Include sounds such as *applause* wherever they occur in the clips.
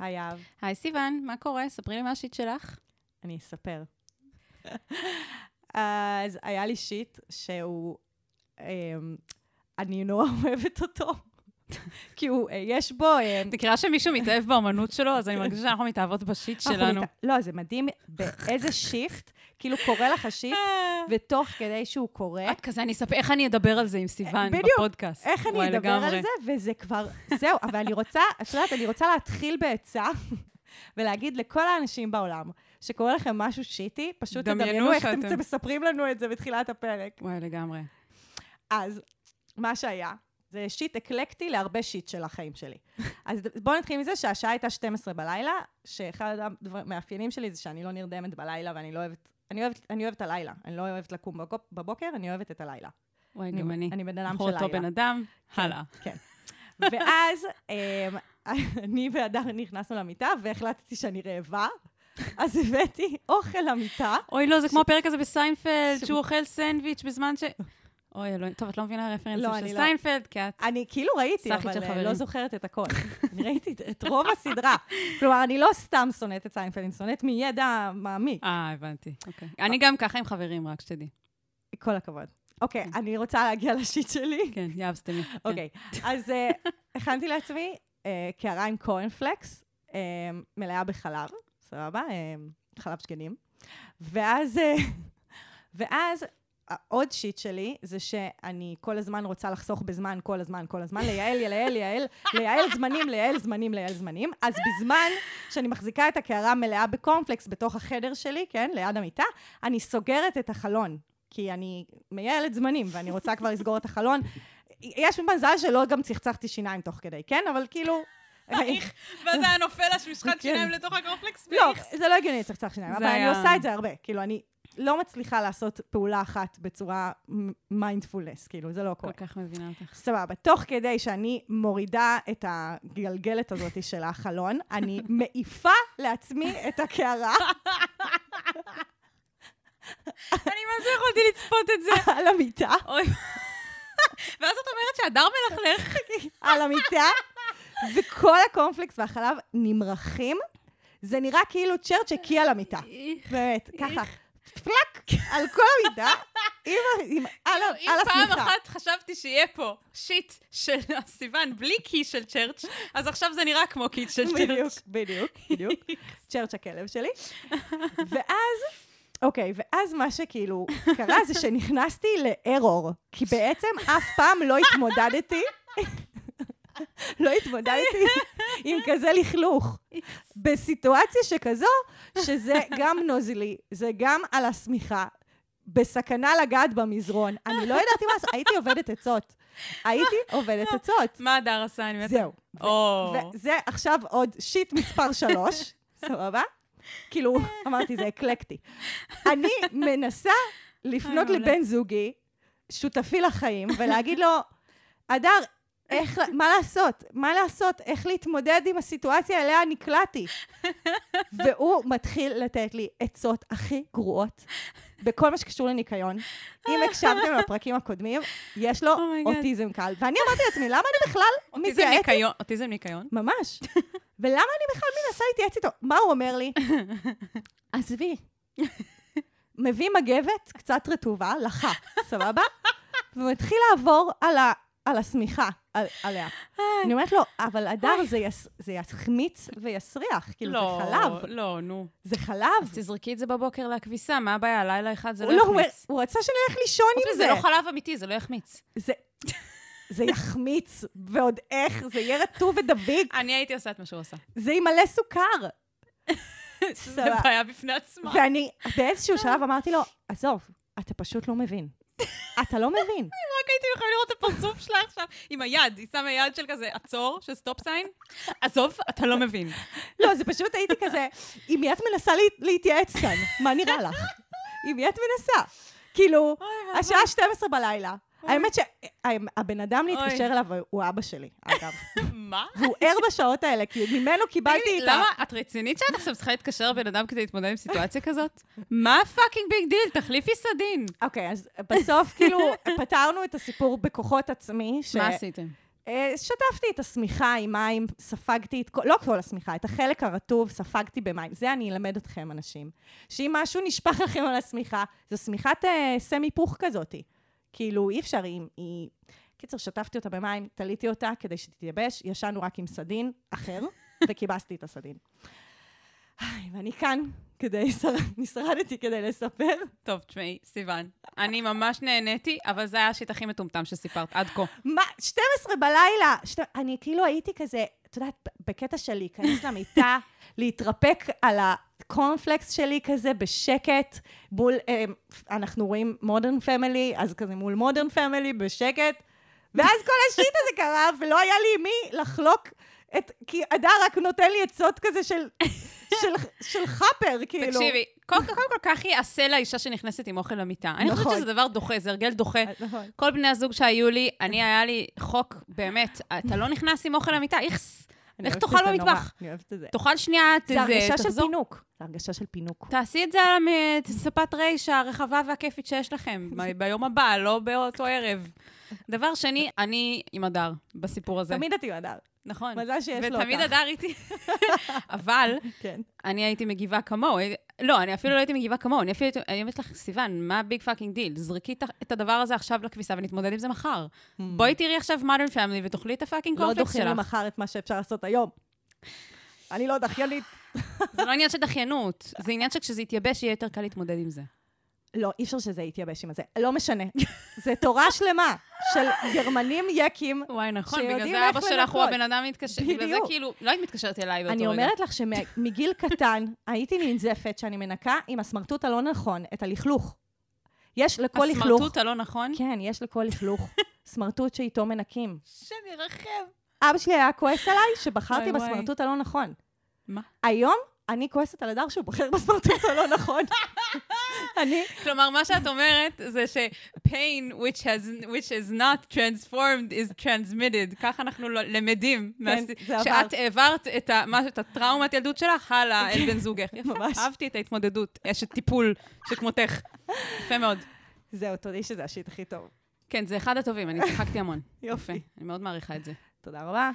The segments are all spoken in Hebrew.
היי אב, היי סיוון, מה קורה? ספרי לי מה ה shit שלך. אני אספר. אז היה לי shit שהוא, אמ, אני נורא אוהבת אותו, *laughs* כי הוא, אה, יש בו... מכירה שמישהו מתאהב באמנות שלו, אז אני *laughs* מרגישה שאנחנו מתאהבות ב shit שלנו. לא, זה מדהים באיזה shift, כאילו קורה לך ה shit, ותוך כדי שהוא קורה, את כזה, אני אספר, איך אני אדבר על זה עם סיוון בדיוק. בפודקאסט? איך אני אדבר. על זה, וזה כבר, זהו, אבל אני רוצה, את יודעת, אני רוצה להתחיל בעצה, *laughs* ולהגיד לכל האנשים בעולם, שקורה לכם משהו שיטי, פשוט דמיינו תדמיינו איך אתם מספרים לנו את זה בתחילת הפרק. וואי, לגמרי. אז, מה שהיה, זה שיט אקלקטי להרבה שיט של החיים שלי. אז בואו נתחיל מזה שהשעה הייתה 12 בלילה, שאחד המאפיינים שלי זה שאני לא נרדמת בלילה ואני לא אוהבת, אני אוהבת, אני אוהבת הלילה. אני לא אוהבת לקום בבוקר, אני אוהבת את הלילה. וואי, גם אני. אני בן אדם אנחנו של אותו לילה. בן אדם, הלאה. כן. ואז אמ, *laughs* אני והדר נכנסנו למיטה והחלטתי שאני רעבה, אז הבאתי אוכל למיטה. אוי, לא, זה כמו הפרק הזה בסיינפלד, ש- שהוא אוכל סנדוויץ' בזמן ש... אוי, אלוהים, טוב, את לא מבינה רפרנסים לא, של לא. סיינפלד, כי את... אני כאילו ראיתי, אבל אה. לא זוכרת את הכל. *laughs* אני ראיתי את- רוב הסדרה. כלומר, אני לא סתם שונאת את סיינפלד, אני שונאת מידע מעמיק. אה, הבנתי, אוקיי. אני גם ככה עם חברים, רק שתדעי. כל הכבוד. אוקיי, אני רוצה להגיע לשיט שלי. כן, יאב סתמי. כן. אוקיי, אז אה, הכנתי לעצמי אה, קערה עם קורנפלקס, אה, מלאה בחלב, סבבה? אה, חלב שקדים. ואז, אה, ואז עוד שיט שלי זה שאני כל הזמן רוצה לחסוך בזמן, כל הזמן, כל הזמן, לייעל, לייעל, לייעל, לייעל זמנים, לייעל זמנים, לייעל זמנים. אז בזמן שאני מחזיקה את הקערה מלאה בקורנפלקס בתוך החדר שלי, כן, ליד המיטה, אני סוגרת את החלון, כי אני מייעלת זמנים ואני רוצה כבר לסגור את החלון. יש מזל שלא גם צחצחתי שיניים תוך כדי, כן? אבל כאילו... ואז היה נופל השמשחת כן. שיניים לתוך הקורפלקס, לא, זה לא הגיוני לצחצח שיניים, אבל אני עושה את זה הרבה. כאילו, אני לא מצליחה לעשות פעולה אחת בצורה מיינדפולנס, כאילו, זה לא כל קורה. כך מבינה אותך. סבבה. תוך כדי שאני מורידה את הגלגלת הזאת *laughs* של החלון, אני מעיפה לעצמי את הקערה אני מה זה יכולתי לצפות את זה? על המיטה. ואז את אומרת שהדר מלכלך. על המיטה, וכל הקורנפלקס והחלב נמרחים. זה נראה כאילו צ'רץ' הקיא על המיטה. באמת, ככה. פלאק, על כל המיטה, עם עם- על ה- אם על פעם. אחת חשבתי שיהיה פה שיט של *laughs* סיוון בלי קי של צ'רץ', אז עכשיו זה נראה כמו קיט של בדיוק, צ'רץ'. בדיוק, בדיוק. *laughs* צ'רץ' הכלב שלי. ואז, אוקיי, ואז מה שכאילו קרה זה שנכנסתי לארור, כי בעצם אף פעם לא התמודדתי, *laughs* לא התמודדתי עם כזה לכלוך. בסיטואציה שכזו, שזה גם נוזלי, זה גם על השמיכה, בסכנה לגעת במזרון. אני לא ידעתי מה לעשות, הייתי עובדת עצות. הייתי עובדת עצות. מה הדר עשה? אני מתה. זהו. וזה עכשיו עוד שיט מספר שלוש, סבבה? כאילו, אמרתי, זה אקלקטי. אני מנסה לפנות מעולה. לבן זוגי, שותפי לחיים, ולהגיד לו, אדר, איך, מה לעשות? מה לעשות? איך להתמודד עם הסיטואציה אליה נקלעתי? *laughs* והוא מתחיל לתת לי עצות הכי גרועות בכל מה שקשור לניקיון. אם הקשבתם לפרקים הקודמים, יש לו Oh. אוטיזם קל. ואני אמרתי לעצמי, למה אני בכלל *laughs* מתייעצת? אוטיזם ניקיון? ממש. ולמה אני בכלל מנסה להתייעץ איתו? מה הוא אומר לי? *laughs* עזבי. מביא מגבת קצת רטובה, לחה, סבבה? ומתחיל לעבור על, ה, על השמיכה, על, עליה. אני אומרת לו, אבל אדר, זה, יס, זה יחמיץ ויסריח, כאילו, לא, זה חלב. לא, נו. זה חלב. אז תזרקי את זה בבוקר לכביסה, מה הבעיה? לילה אחד זה הוא לא לא, הוא, יחמיץ. הוא רצה שאני אלך לישון עם מזה, זה. לא חלב אמיתי, זה לא יחמיץ. זה, זה יחמיץ, ועוד איך, זה יהיה רטוב ודביק, *laughs* אני הייתי עושה את מה שהוא עשה. זה עם מלא סוקר. *laughs* זה. בעיה בפני עצמה. ואני באיזשהו שלב אמרתי לו, עזוב, אתה פשוט לא מבין. אתה לא מבין. *laughs* רק הייתם יכולים לראות את הפרצוף שלה עכשיו עם היד, היא שמה יד של כזה עצור, של stop sign. עזוב, אתה לא מבין. לא, זה פשוט הייתי כזה, עם מי את מנסה לה- להתייעץ כאן? מה נראה לך? עם מי את מנסה? כאילו, השעה 12 בלילה. האמת שהבן אדם להתקשר אליו הוא אבא שלי, אגב. *laughs* מה? והוא ער בשעות האלה, כי ממנו קיבלתי את ה... למה? את רצינית שאת עכשיו צריכה להתקשר לבן אדם כדי להתמודד עם סיטואציה כזאת? מה ה fucking big deal? תחליפי סדין. אוקיי, אז בסוף כאילו פתרנו את הסיפור בכוחות עצמי. מה עשיתם? אה, שטפתי את השמיכה עם מים, ספגתי את כל, לא כל השמיכה, את החלק הרטוב ספגתי במים. זה אני אלמד אתכם, אנשים. שאם משהו נשפך לכם על השמיכה, זו שמיכת אה, סמי פוך כזאתי. כאילו, אי אפשר, היא... היא... קיצר, שטפתי אותה במים, תליתי אותה כדי שתתייבש, ישנו רק עם סדין אחר, *laughs* וכיבסתי את הסדין. ואני כאן כדי, שר- נשרדתי כדי לספר. טוב, תשמעי, סיוון, אני ממש נהניתי, אבל זה היה השיט הכי מטומטם שסיפרת עד כה. מה, 12 בלילה, שת... אני כאילו הייתי כזה, את יודעת, בקטע של להיכנס למיטה, *laughs* להתרפק על הקורנפלקס שלי כזה בשקט, מול, אה, אנחנו רואים Modern Family, אז כזה מול Modern Family בשקט, ואז כל ה shit הזה קרה, ולא היה לי מי לחלוק את, כי הדר רק נותן לי עצות כזה של, של, של חאפר, כאילו. תקשיבי, קודם כל, קודם כל, ככה ייעשה לאישה שנכנסת עם אוכל למיטה. אני חושבת נכון. שזה דבר דוחה, זה הרגל דוחה. נכון. כל בני הזוג שהיו לי, אני, היה לי חוק, באמת, אתה לא נכנס עם אוכל למיטה, איכס. אוהבת תאכל זה במטבח. אני אוהבת את זה. תאכל שנייה, זה תזה, הרגשה של תחזור. פינוק. זה הרגשה של פינוק. תעשי את זה על המ- ספת רייש הרחבה והכיפית שיש לכם, *laughs* ביום הבא, לא באותו ערב. דבר שני, אני עם הדר בסיפור הזה. תמיד את עם הדר. נכון. מזל שיש לו ותמיד אותך. הדר איתי. *laughs* אבל כן. אני הייתי מגיבה כמוהו. לא, אני אפילו לא הייתי מגיבה כמוהו. אני אפילו אני אומרת לך, סיוון, מה big fucking deal? זרקי את הדבר הזה עכשיו לכביסה ונתמודד עם זה מחר. בואי תראי עכשיו modern family ותאכלי את הפאקינג לא דוחים שלך. למחר את מה שאפשר לעשות היום. אני לא דחיינית. *laughs* זה לא עניין של דחיינות, זה עניין שכשזה יתייבש יהיה יותר קל להתמודד עם זה. לא, אי אפשר שזה יתייבש עם הזה. לא משנה. זה תורה שלמה של גרמנים יקים. וואי, נכון, בגלל זה אבא שלך הוא. הבן אדם מתקשר. בגלל זה בדיוק. כאילו, לא היית מתקשרת אליי באותו אני רגע. אומרת לך שמגיל קטן הייתי ננזפת שאני מנקה עם הסמרטוט הלא נכון, את הלכלוך. יש לכל לכלוך... הסמרטוט הלא נכון? כן, יש לכל לכלוך סמרטוט שאיתו מנקים. השם ירחם. אבא שלי היה כועס עליי שבחרתי. בסמרטוט הלא נכון. מה? היום אני כועסת על הדר שהוא בוחר בסמרטוט הלא נכון. *laughs* אני, כלומר, מה שאת אומרת זה ש-pain which, has, which is not transformed is transmitted. כך אנחנו לא- למדים. כן, מהס- זה עבר. שאת העברת את, ה, את הטראומת ילדות שלך הלאה אל בן זוגך. יפה, ממש. אהבתי את ההתמודדות, אשת טיפול שכמותך. יפה מאוד. זהו, תודי שזה השיט הכי טוב. כן, זה אחד הטובים, אני צחקתי המון. יופי. אני מאוד מעריכה את זה. תודה רבה.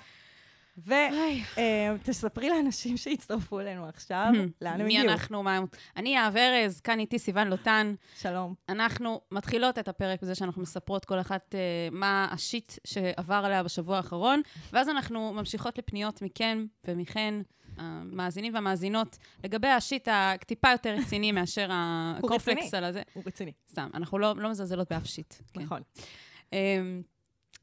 ותספרי לאנשים שהצטרפו אלינו עכשיו, לאן הם מי הגיעו. אנחנו, מה... אני יהב ארז, כאן איתי סיוון לוטן. שלום. אנחנו מתחילות את הפרק בזה שאנחנו מספרות כל אחת אה, מה השיט שעבר עליה בשבוע האחרון, ואז אנחנו ממשיכות לפניות מכם ומכן, המאזינים והמאזינות, לגבי ה shit הטיפה יותר רציני מאשר *laughs* הקורנפלקס. על הזה. הוא רציני. סתם, אנחנו לא, לא מזלזלות באף shit. כן. נכון. אמ,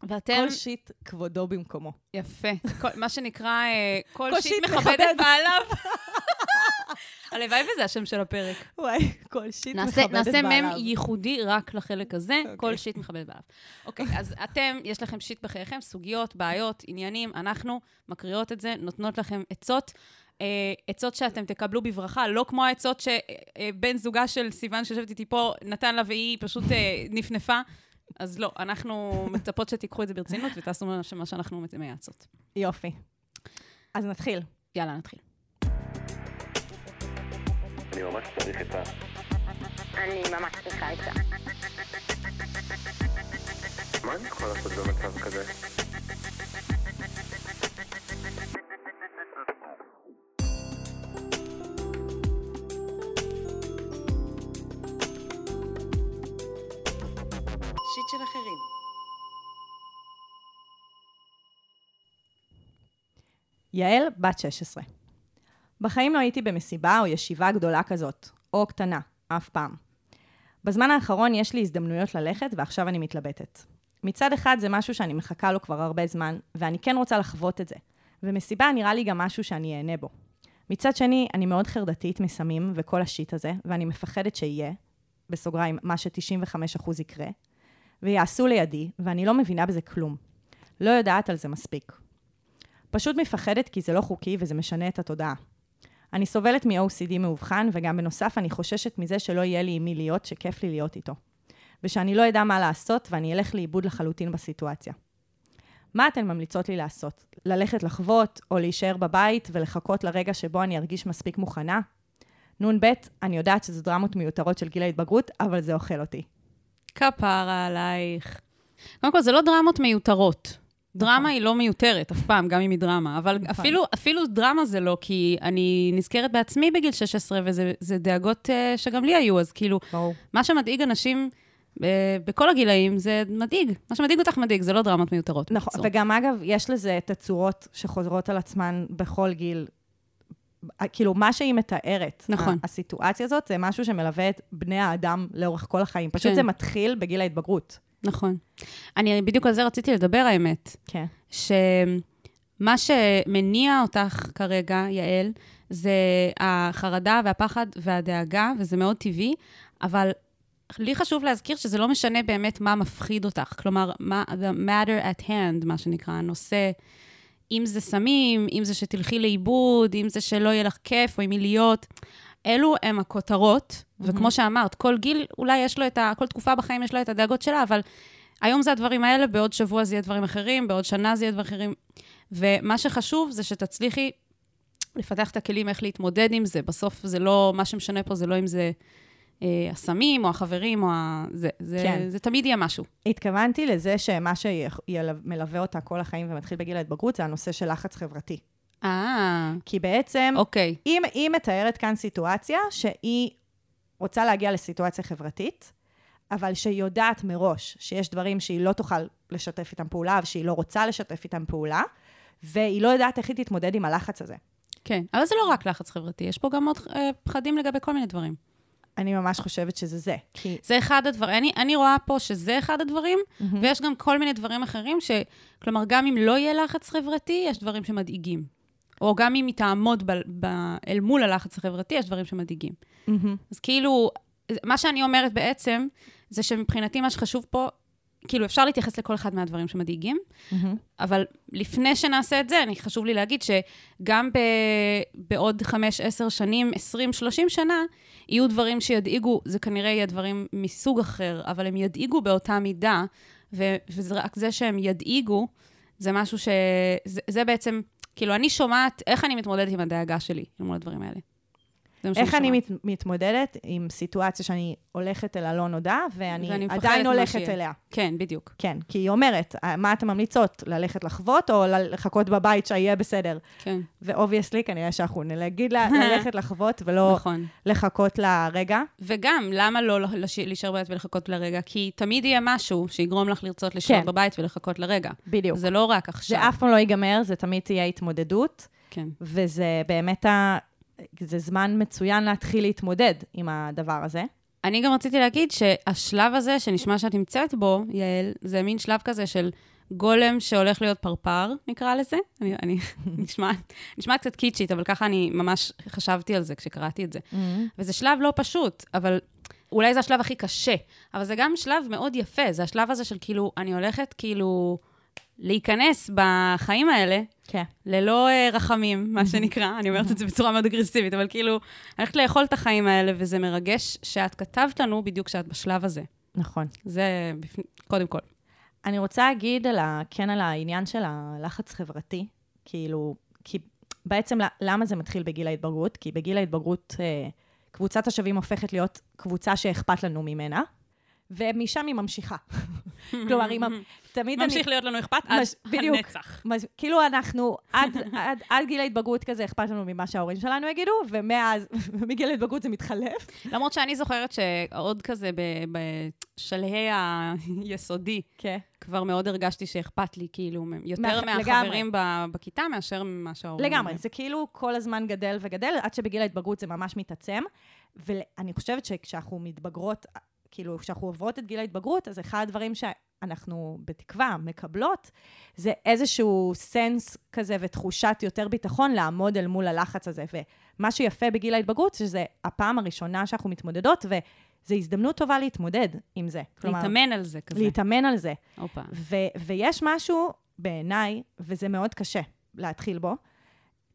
ואתם, כל shit כבודו במקומו. יפה. כל, מה שנקרא, אה, כל, כל shit shit מכבד. את בעליו. *laughs* הלוואי וזה השם של הפרק. וואי, כל shit מכבד נעשה, את נעשה בעליו. מם ייחודי רק לחלק הזה, אוקיי. כל shit מכבד בעליו. אוקיי, אז אתם, יש לכם shit בחייכם, סוגיות, בעיות, עניינים, אנחנו מקריאות את זה, נותנות לכם עצות. אה, עצות שאתם תקבלו בברכה, לא כמו העצות שבן זוגה של סיוון שיושבת איתי פה נתן לה והיא פשוט אה, נפנפה. אז לא, אנחנו מצפות שתיקחו את זה ברצינות ותעשו מה שאנחנו מייעצות. יופי. אז נתחיל. יאללה, נתחיל. אני ממש צריך את ה... אני ממש צריכה את זה. מה אני יכול לעשות במצב כזה? של אחרים. יעל, בת 16. בחיים לא הייתי במסיבה או ישיבה גדולה כזאת, או קטנה, אף פעם. בזמן האחרון יש לי הזדמנויות ללכת, ועכשיו אני מתלבטת. מצד אחד זה משהו שאני מחכה לו כבר הרבה זמן, ואני כן רוצה לחוות את זה. ומסיבה נראה לי גם משהו שאני אהנה בו. מצד שני, אני מאוד חרדתית מסמים וכל השיט הזה, ואני מפחדת שיהיה, בסוגריים, מה ש-95% יקרה, ויעשו לידי, ואני לא מבינה בזה כלום. לא יודעת על זה מספיק. פשוט מפחדת כי זה לא חוקי וזה משנה את התודעה. אני סובלת מ-OCD מאובחן, וגם בנוסף אני חוששת מזה שלא יהיה לי עם מי להיות, שכיף לי להיות איתו. ושאני לא אדע מה לעשות ואני אלך לאיבוד לחלוטין בסיטואציה. מה אתן ממליצות לי לעשות? ללכת לחוות, או להישאר בבית ולחכות לרגע שבו אני ארגיש מספיק מוכנה? נ"ב, אני יודעת שזה דרמות מיותרות של גיל ההתבגרות, אבל זה אוכל אותי. כפרה עלייך. קודם כל, זה לא דרמות מיותרות. דרמה היא לא מיותרת אף פעם, גם אם היא דרמה. אבל נכון. אפילו, אפילו דרמה זה לא, כי אני נזכרת בעצמי בגיל 16, וזה זה דאגות uh, שגם לי היו, אז כאילו, ברור. מה שמדאיג אנשים uh, בכל הגילאים, זה מדאיג. מה שמדאיג אותך מדאיג, זה לא דרמות מיותרות. נכון, בקיצור. וגם אגב, יש לזה תצורות שחוזרות על עצמן בכל גיל. כאילו, מה שהיא מתארת, נכון. הסיטואציה הזאת, זה משהו שמלווה את בני האדם לאורך כל החיים. פשוט כן. זה מתחיל בגיל ההתבגרות. נכון. אני בדיוק על זה רציתי לדבר, האמת. כן. שמה שמניע אותך כרגע, יעל, זה החרדה והפחד והדאגה, וזה מאוד טבעי, אבל לי חשוב להזכיר שזה לא משנה באמת מה מפחיד אותך. כלומר, מה, the matter at hand, מה שנקרא, הנושא, אם זה סמים, אם זה שתלכי לאיבוד, אם זה שלא יהיה לך כיף, או עם מי להיות. אלו הם הכותרות, וכמו שאמרת, כל גיל, אולי יש לו את ה... כל תקופה בחיים יש לו את הדאגות שלה, אבל היום זה הדברים האלה, בעוד שבוע זה יהיה דברים אחרים, בעוד שנה זה יהיה דברים אחרים. ומה שחשוב זה שתצליחי לפתח את הכלים איך להתמודד עם זה. בסוף זה לא, מה שמשנה פה זה לא אם זה הסמים או החברים או ה... זה, זה, כן. כן. זה תמיד יהיה משהו. התכוונתי לזה שמה שמלווה אותה כל החיים ומתחיל בגיל ההתבגרות, זה הנושא של לחץ חברתי. אה, כי בעצם, אוקיי. היא, היא מתארת כאן סיטואציה שהיא רוצה להגיע לסיטואציה חברתית, אבל שהיא יודעת מראש שיש דברים שהיא לא תוכל לשתף איתם פעולה, ושהיא לא רוצה לשתף איתם פעולה, והיא לא יודעת איך היא תתמודד עם הלחץ הזה. כן, אבל זה לא רק לחץ חברתי, יש פה גם עוד אה, פחדים לגבי כל מיני דברים. אני ממש חושבת שזה זה. כי... זה אחד הדברים, אני, אני רואה פה שזה אחד הדברים, Mm-hmm. ויש גם כל מיני דברים אחרים, ש... כלומר, גם אם לא יהיה לחץ חברתי, יש דברים שמדאיגים. או גם אם היא תעמוד ב... ב... אל מול הלחץ החברתי, יש דברים שמדאיגים. מהמם. אז כאילו, מה שאני אומרת בעצם, זה שמבחינתי מה שחשוב פה, כאילו, אפשר להתייחס לכל אחד מהדברים שמדאיגים, מהמם. אבל לפני שנעשה את זה, אני חשוב לי להגיד שגם ב, בעוד 5, 10 שנים, 20, 30 שנה, יהיו דברים שידאיגו, זה כנראה יהיה דברים מסוג אחר, אבל הם ידאיגו באותה מידה, ו, וזה רק זה שהם ידאיגו, זה משהו ש... זה, זה בעצם, כאילו, אני שומעת איך אני מתמודדת עם הדאגה שלי אל מול הדברים האלה. איך אני. מת, מתמודדת עם סיטואציה שאני הולכת אל הלא נודע, ואני, עדיין הולכת שיהיה. אליה. כן, בדיוק. כן, כי היא אומרת, מה אתן ממליצות? ללכת לחוות או לחכות בבית שיהיה בסדר? כן, ו obviously, כנראה שאנחנו נגיד לה *laughs* ללכת לחוות ולא נכון. לחכות לרגע. וגם, למה לא להישאר בבית ולחכות לרגע? כי תמיד יהיה משהו שיגרום לך לרצות להישאר כן. בבית ולחכות לרגע. בדיוק. זה לא רק עכשיו. זה אף פעם לא ייגמר, זה תמיד תהיה התמודדות, כן. וזה באמת ה... זה זמן מצוין להתחיל להתמודד עם הדבר הזה. אני גם רציתי להגיד שהשלב הזה, שנשמע שאת נמצאת בו, יעל, זה מין שלב כזה של גולם שהולך להיות פרפר, נקרא לזה. אני, אני *laughs* נשמע, נשמע קצת קיצ'ית, אבל ככה אני ממש חשבתי על זה כשקראתי את זה. וזה שלב לא פשוט, אבל אולי זה השלב הכי קשה, אבל זה גם שלב מאוד יפה, זה השלב הזה של כאילו, אני הולכת כאילו להיכנס בחיים האלה, כן. ללא אה, רחמים, מה שנקרא, אני אומרת את זה בצורה מאוד אגרסיבית, אבל כאילו, אני הולכת לאכול את החיים האלה, וזה מרגש שאת כתבת לנו בדיוק כשאת בשלב הזה. נכון. זה קודם כל. אני רוצה להגיד על ה, כן על העניין של הלחץ חברתי, כאילו, כי בעצם למה זה מתחיל בגיל ההתבגרות? כי בגיל ההתבגרות אה, קבוצת השווים הופכת להיות קבוצה שאכפת לנו ממנה, ומשם היא ממשיכה. כלומר, היא תמיד אני... ממשיך להיות לנו אכפת עד מש- בדיוק. הנצח. כאילו אנחנו, עד, עד, עד גיל ההתבגרות כזה אכפת לנו ממה שההורים שלנו יגידו, ומאז, *laughs* מגיל ההתבגרות זה מתחלף. למרות שאני זוכרת שעוד כזה בשלהי היסודי, כן. כבר מאוד הרגשתי שאכפת לי, כאילו, יותר מאח- מהחברים ב- בכיתה מאשר ממה שההורים... לגמרי. זה כאילו כל הזמן גדל וגדל, עד שבגיל ההתבגרות זה ממש מתעצם. ואני חושבת שכשאנחנו מתבגרות, כאילו, כשאנחנו עוברות את גיל ההתבגרות, אז אחד הדברים שאנחנו בתקווה מקבלות, זה איזשהו סנס כזה ותחושת יותר ביטחון לעמוד אל מול הלחץ הזה. ומה שיפה בגיל ההתבגרות, שזה הפעם הראשונה שאנחנו מתמודדות, וזו הזדמנות טובה להתמודד עם זה. להתאמן על זה כזה. להתאמן על זה. הופה. ו- ויש משהו בעיניי, וזה מאוד קשה להתחיל בו,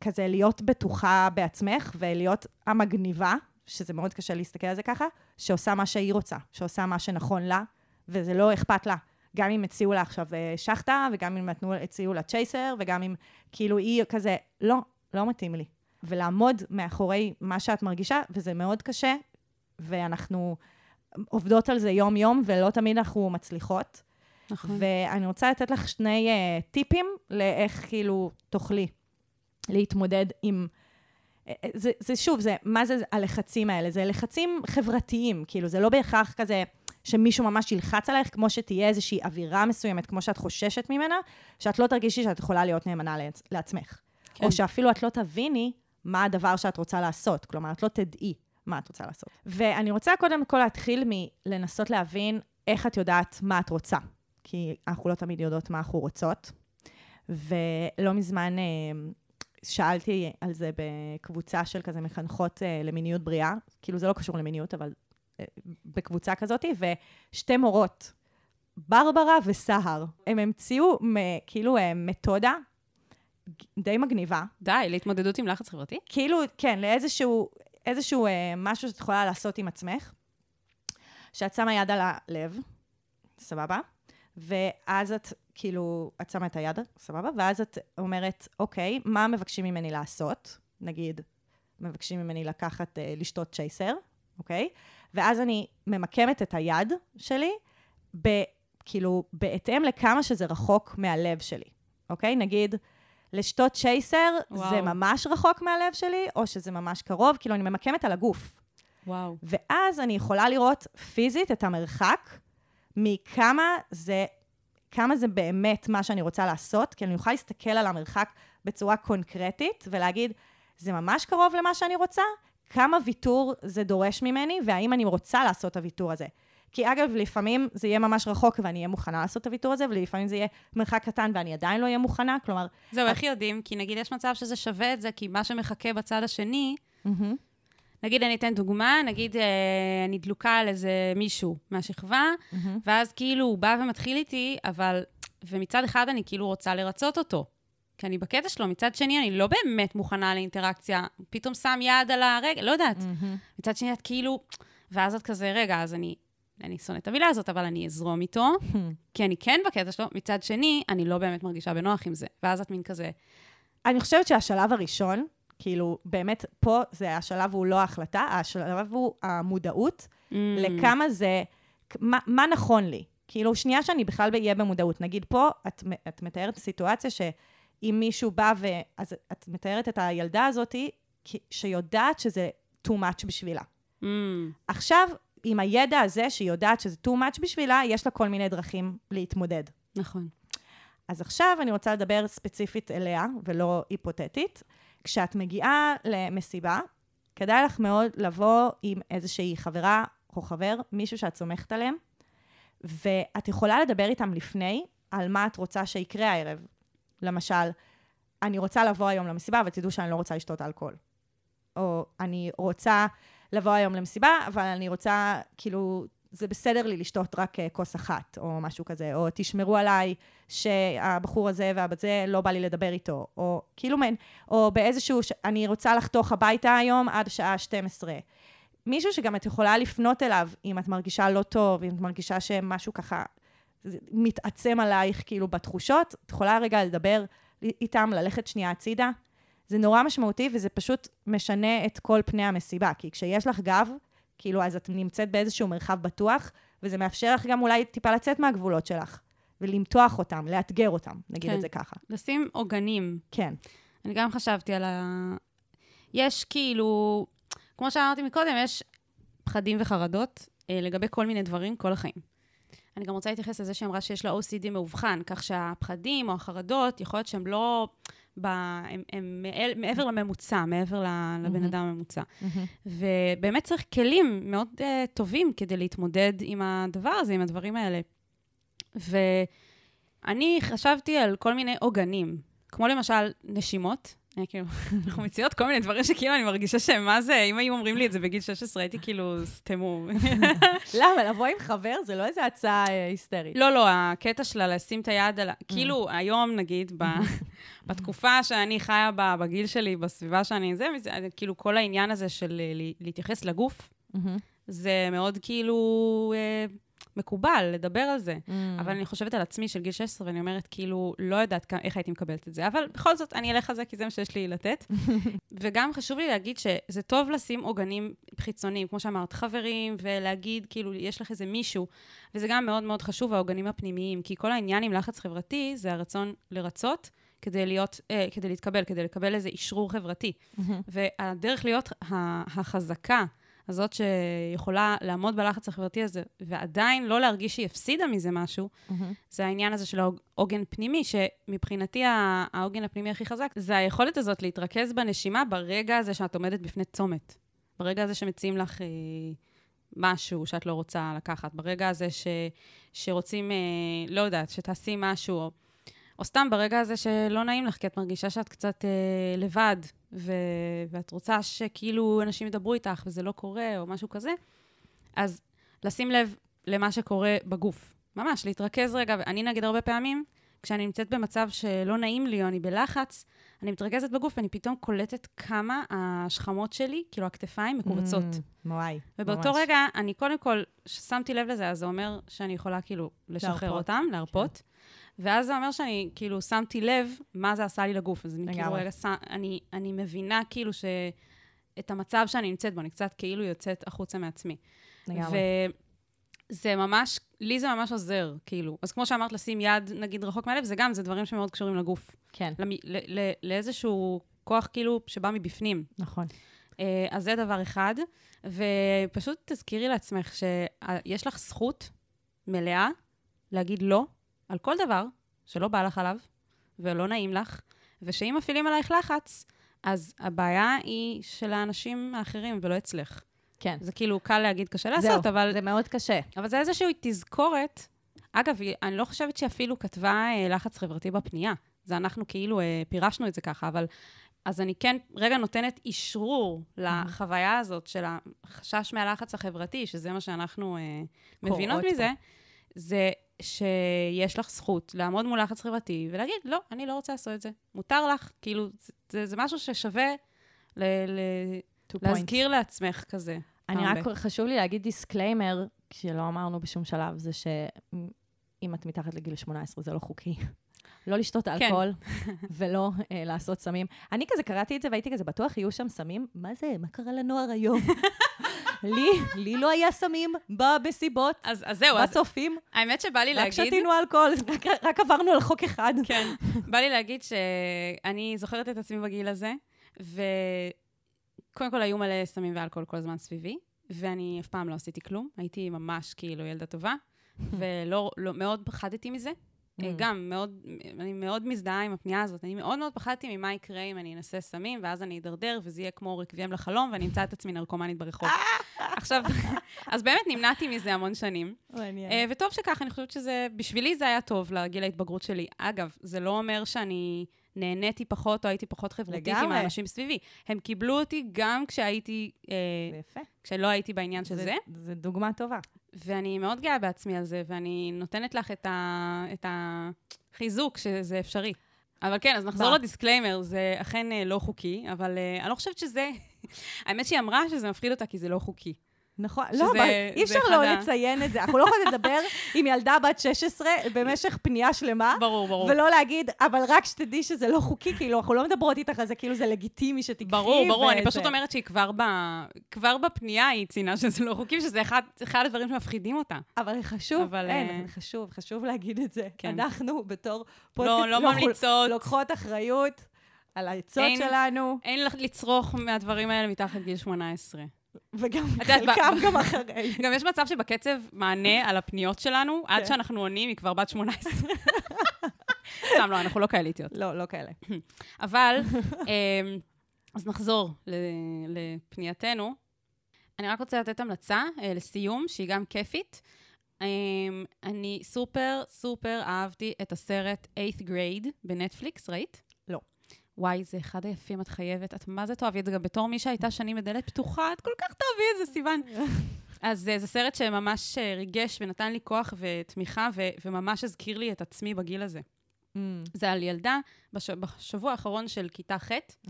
כזה להיות בטוחה בעצמך ולהיות המגניבה, שזה מאוד קשה להסתכל על זה ככה, שעושה מה שהיא רוצה, שעושה מה שנכון לה, וזה לא אכפת לה. גם אם הציעו לה עכשיו אה, שחטה, וגם אם נתנו, הציעו לה צ'ייסר, וגם אם כאילו היא כזה, לא, לא מתאים לי. ולעמוד מאחורי מה שאת מרגישה, וזה מאוד קשה, ואנחנו עובדות על זה יום-יום, ולא תמיד אנחנו מצליחות. נכון. ואני רוצה לתת לך שני uh, טיפים לאיך כאילו תוכלי להתמודד עם... אה, אה, זה, זה שוב, זה, מה זה הלחצים האלה? זה לחצים חברתיים, כאילו, זה לא בהכרח כזה שמישהו ממש ילחץ עלייך, כמו שתהיה איזושהי אווירה מסוימת, כמו שאת חוששת ממנה, שאת לא תרגישי שאת יכולה להיות נאמנה לעצ- לעצמך. כן. או שאפילו את לא תביני מה הדבר שאת רוצה לעשות. כלומר, את לא תדעי מה את רוצה לעשות. ואני רוצה קודם כל להתחיל מלנסות להבין איך את יודעת מה את רוצה. כי אנחנו לא תמיד יודעות מה אנחנו רוצות. ולא מזמן אה, שאלתי על זה בקבוצה של כזה מחנכות אה, למיניות בריאה. כאילו, זה לא קשור למיניות, אבל אה, בקבוצה כזאת, ושתי מורות, ברברה וסהר, הם המציאו מ- כאילו אה, מתודה די מגניבה, די, להתמודדות עם לחץ חברתי? כאילו, כן, לאיזשהו איזשהו, אה, משהו שאת יכולה לעשות עם עצמך, שאת שמה יד על הלב, סבבה? ואז את, כאילו, את שמה את היד, סבבה? ואז את אומרת, אוקיי, מה מבקשים ממני לעשות? נגיד, מבקשים ממני לקחת, אה, לשתות צ'ייסר, אוקיי? ואז אני ממקמת את היד שלי, ב, כאילו, בהתאם לכמה שזה רחוק מהלב שלי, אוקיי? נגיד, לשתות צ'ייסר, וואו. זה ממש רחוק מהלב שלי, או שזה ממש קרוב, כאילו, אני ממקמת על הגוף. וואו. ואז אני יכולה לראות פיזית את המרחק מכמה זה, כמה זה באמת מה שאני רוצה לעשות, כי אני אוכל להסתכל על המרחק בצורה קונקרטית ולהגיד, זה ממש קרוב למה שאני רוצה, כמה ויתור זה דורש ממני, והאם אני רוצה לעשות את הוויתור הזה. כי אגב, לפעמים זה יהיה ממש רחוק ואני אהיה מוכנה לעשות את הוויתור הזה, ולפעמים זה יהיה מרחק קטן ואני עדיין לא אהיה מוכנה, כלומר... זהו, איך יודעים? כי נגיד יש מצב שזה שווה את זה, כי מה שמחכה בצד השני, נגיד אני אתן דוגמה, נגיד אה, אני דלוקה על איזה מישהו מהשכבה, ואז כאילו הוא בא ומתחיל איתי, אבל... ומצד אחד אני כאילו רוצה לרצות אותו, כי אני בקטע שלו, מצד שני אני לא באמת מוכנה לאינטראקציה, פתאום שם יד על הרגל, לא יודעת. מצד שני את כאילו... ואז את כזה, רגע, אז אני... אני שונאת את המילה הזאת, אבל אני אזרום איתו, כי אני כן בקטע שלו, מצד שני, אני לא באמת מרגישה בנוח עם זה. ואז את מין כזה, אני חושבת שהשלב הראשון, כאילו, באמת, פה זה השלב הוא לא ההחלטה, השלב הוא המודעות "Mm, לכמה זה, מה, מה נכון לי. כאילו, שנייה שאני בכלל אהיה במודעות. נגיד פה, את, את מתארת סיטואציה שאם מישהו בא ו... אז את מתארת את הילדה הזאת, שיודעת שזה too much בשבילה. "Mm, עכשיו, עם הידע הזה, שהיא יודעת שזה too much בשבילה, יש לה כל מיני דרכים להתמודד. נכון. אז עכשיו אני רוצה לדבר ספציפית אליה, ולא היפותטית. כשאת מגיעה למסיבה, כדאי לך מאוד לבוא עם איזושהי חברה או חבר, מישהו שאת סומכת עליהם, ואת יכולה לדבר איתם לפני על מה את רוצה שיקרה הערב. למשל, אני רוצה לבוא היום למסיבה, אבל תדעו שאני לא רוצה לשתות אלכוהול. או אני רוצה לבוא היום למסיבה, אבל אני רוצה, כאילו, זה בסדר לי לשתות רק אה, כוס אחת, או משהו כזה, או תשמרו עליי שהבחור הזה והבת זה, לא בא לי לדבר איתו, או כאילו מעין, או באיזשהו, ש... אני רוצה לחתוך הביתה היום עד שעה 12. מישהו שגם את יכולה לפנות אליו, אם את מרגישה לא טוב, אם את מרגישה שמשהו ככה מתעצם עלייך, כאילו, בתחושות, את יכולה רגע לדבר איתם, ללכת שנייה הצידה. זה נורא משמעותי, וזה פשוט משנה את כל פני המסיבה. כי כשיש לך גב, כאילו, אז את נמצאת באיזשהו מרחב בטוח, וזה מאפשר לך גם אולי טיפה לצאת מהגבולות שלך, ולמתוח אותם, לאתגר אותם, נגיד כן. את זה ככה. לשים עוגנים. כן. אני גם חשבתי על ה... יש כאילו, כמו שאמרתי מקודם, יש פחדים וחרדות אה, לגבי כל מיני דברים כל החיים. אני גם רוצה להתייחס לזה שהיא אמרה שיש לה OCD מאובחן, כך שהפחדים או החרדות, יכול להיות שהם לא... ב... הם, הם מעל, מעבר לממוצע, מעבר לבן מהמם. אדם הממוצע. ובאמת צריך כלים מאוד uh, טובים כדי להתמודד עם הדבר הזה, עם הדברים האלה. ואני חשבתי על כל מיני עוגנים, כמו למשל נשימות. אה, כאילו, *laughs* אנחנו מציעות כל מיני דברים שכאילו אני מרגישה שהם, מה זה, אם היו אומרים לי את זה בגיל 16, הייתי כאילו, סתמו. *laughs* למה? לבוא עם חבר זה לא איזו הצעה אה, היסטרית. לא, לא, הקטע שלה לשים את היד על ה... כאילו, היום, נגיד. *laughs* בתקופה שאני חיה בה, בגיל שלי, בסביבה שאני... זה, כאילו, כל העניין הזה של אה, להתייחס לגוף. זה מאוד כאילו אה, מקובל לדבר על זה. Mm. אבל אני חושבת על עצמי של גיל 16, ואני אומרת, כאילו, לא יודעת איך הייתי מקבלת את זה. אבל בכל זאת, אני אלך על זה, כי זה מה שיש לי לתת. *laughs* וגם חשוב לי להגיד שזה טוב לשים עוגנים חיצוניים, כמו שאמרת, חברים, ולהגיד, כאילו, יש לך איזה מישהו. וזה גם מאוד מאוד חשוב, העוגנים הפנימיים, כי כל העניין עם לחץ חברתי זה הרצון לרצות. כדי להיות, אה, כדי להתקבל, כדי לקבל איזה אישרור חברתי. והדרך להיות החזקה הזאת שיכולה לעמוד בלחץ החברתי הזה, ועדיין לא להרגיש שהיא הפסידה מזה משהו, זה העניין הזה של העוגן פנימי, שמבחינתי העוגן הפנימי הכי חזק, זה היכולת הזאת להתרכז בנשימה ברגע הזה שאת עומדת בפני צומת. ברגע הזה שמציעים לך אה, משהו שאת לא רוצה לקחת, ברגע הזה ש, שרוצים, אה, לא יודעת, שתעשי משהו, או, או סתם ברגע הזה שלא נעים לך, כי את מרגישה שאת קצת אה, לבד, ו, ואת רוצה שכאילו אנשים ידברו איתך וזה לא קורה, או משהו כזה, אז לשים לב למה שקורה בגוף. ממש, להתרכז רגע. אני נגיד הרבה פעמים, כשאני נמצאת במצב שלא נעים לי או אני בלחץ, אני מתרכזת בגוף ואני פתאום קולטת כמה השכמות שלי, כאילו הכתפיים, מכווצות. Mm, וואי, ובאותו ממש. רגע, אני קודם כל, כששמתי לב לזה, אז זה אומר שאני יכולה כאילו לשחרר להרפות. אותם, להרפות. ואז זה אומר שאני כאילו שמתי לב מה זה עשה לי לגוף. אז אני כאילו. רגע, ש- אני, אני מבינה כאילו ש... את המצב שאני נמצאת בו, אני קצת כאילו יוצאת החוצה מעצמי. לגמרי. וזה ממש, לי זה ממש עוזר, כאילו. אז כמו שאמרת, לשים יד, נגיד, רחוק מהלב, זה גם, זה דברים שמאוד קשורים לגוף. כן, למי, ל, ל, לאיזשהו כוח כאילו שבא מבפנים. נכון. אה, אז זה דבר אחד. ופשוט תזכירי לעצמך שיש לך זכות מלאה להגיד לא על כל דבר שלא בא לך עליו ולא נעים לך, ושאם מפעילים עלייך לחץ, אז הבעיה היא של האנשים האחרים ולא אצלך. כן. זה כאילו קל להגיד, קשה לעשות, זהו, אבל, זה מאוד קשה. אבל זה איזושהי תזכורת. אגב, אני לא חושבת שהיא אפילו כתבה אה, לחץ חברתי בפנייה. זה אנחנו כאילו אה, פירשנו את זה ככה, אבל... אז אני כן רגע נותנת אשרור לחוויה הזאת של החשש מהלחץ החברתי, שזה מה שאנחנו אה, מבינות מזה, זה שיש לך זכות לעמוד מול לחץ חברתי ולהגיד, לא, אני לא רוצה לעשות את זה. מותר לך, כאילו, זה, זה, משהו ששווה ל, ל. להזכיר לעצמך כזה. אני רק, חשוב לי להגיד disclaimer, שלא אמרנו בשום שלב, זה שאם את מתחת לגיל 18 זה לא חוקי. לא לשתות כן. אלכוהול *laughs* ולא אה, לעשות סמים. אני כזה קראתי את זה והייתי כזה, בטוח יהיו שם סמים? מה זה? מה קרה לנוער היום? *laughs* לי, לי לא היה סמים במסיבות, אז, אז זהו, אז בצופים, האמת שבא לי רק להגיד... שתינו אלכוהול, רק, רק עברנו על חוק אחד. כן. בא לי להגיד שאני זוכרת את עצמי בגיל הזה, וקודם כל היו מלא סמים ואלכוהול כל הזמן סביבי, ואני אף פעם לא עשיתי כלום. הייתי ממש כאילו ילדה טובה, *laughs* ולא, לא, מאוד פחדתי מזה. אה, גם מאוד, אני מאוד מזדהה עם הפנייה הזאת. אני מאוד מאוד פחדתי ממה יקרה אם אני אנסה סמים, ואז אני אדרדר, וזה יהיה כמו רקבים לחלום, ואני אמצא את עצמי נרקומנית ברחוב. *laughs* עכשיו, *laughs* אז באמת נמנעתי מזה המון שנים. מעניין. אה, וטוב שכך, אני חושבת שזה, בשבילי זה היה טוב לגיל ההתבגרות שלי. אגב, זה לא אומר שאני נהניתי פחות או הייתי פחות חברתית עם. האנשים סביבי. הם קיבלו אותי גם כשהייתי, אה, יפה. כשלא הייתי בעניין של זה, זה דוגמה טובה. ואני מאוד גאה בעצמי על זה, ואני נותנת לך את, ה, את החיזוק שזה אפשרי. אבל כן, אז נחזור? ל disclaimer, זה אכן אה, לא חוקי, אבל אה, אני לא חושבת שזה... *laughs* האמת שהיא אמרה שזה מפחיד אותה כי זה לא חוקי. נכון, שזה- לא, אבל אי אפשר לא ה- לציין את זה. אנחנו לא יכולים *laughs* לדבר עם ילדה בת 16 במשך פנייה שלמה, ברור, ברור. ולא להגיד, אבל רק שתדעי שזה לא חוקי, כאילו, אנחנו לא מדברות איתך על זה, כאילו זה לגיטימי שתקחי. ברור, ברור, אני. פשוט אומרת שהיא כבר, ב... כבר בפנייה היא ציינה שזה לא חוקי, שזה אחד, אחד הדברים שמפחידים אותה. אבל חשוב, אבל, אין, אה, חשוב, חשוב להגיד את זה. כן. אנחנו בתור לא, לא ממליצות. לוקחות אחריות על העצות אין- שלנו, אין לצרוך מהדברים האלה מתחת גיל 18. וגם חלקם גם אחרי. גם יש מצב שבקצב מענה על הפניות שלנו, עד כן. שאנחנו עונים, היא כבר בת 18. סתם לא, אנחנו לא כאלה איטיות. לא, לא כאלה. אבל, אמ, אז נחזור לפנייתנו. אני רק רוצה לתת המלצה אה, לסיום, שהיא גם כיפית. אמ, אני סופר סופר אהבתי את הסרט 8th grade בנטפליקס, ראית? וואי, זה אחד היפים, את חייבת. את מה זה תאהבי את זה? גם בתור מי שהייתה שנים בדלת פתוחה, את כל כך תאהבי את זה, סיוון. *laughs* אז אה, זה סרט שממש אה, ריגש ונתן לי כוח ותמיכה, ו- וממש הזכיר לי את עצמי בגיל הזה. Mm, זה על ילדה בש... בשבוע האחרון של כיתה ח' mm,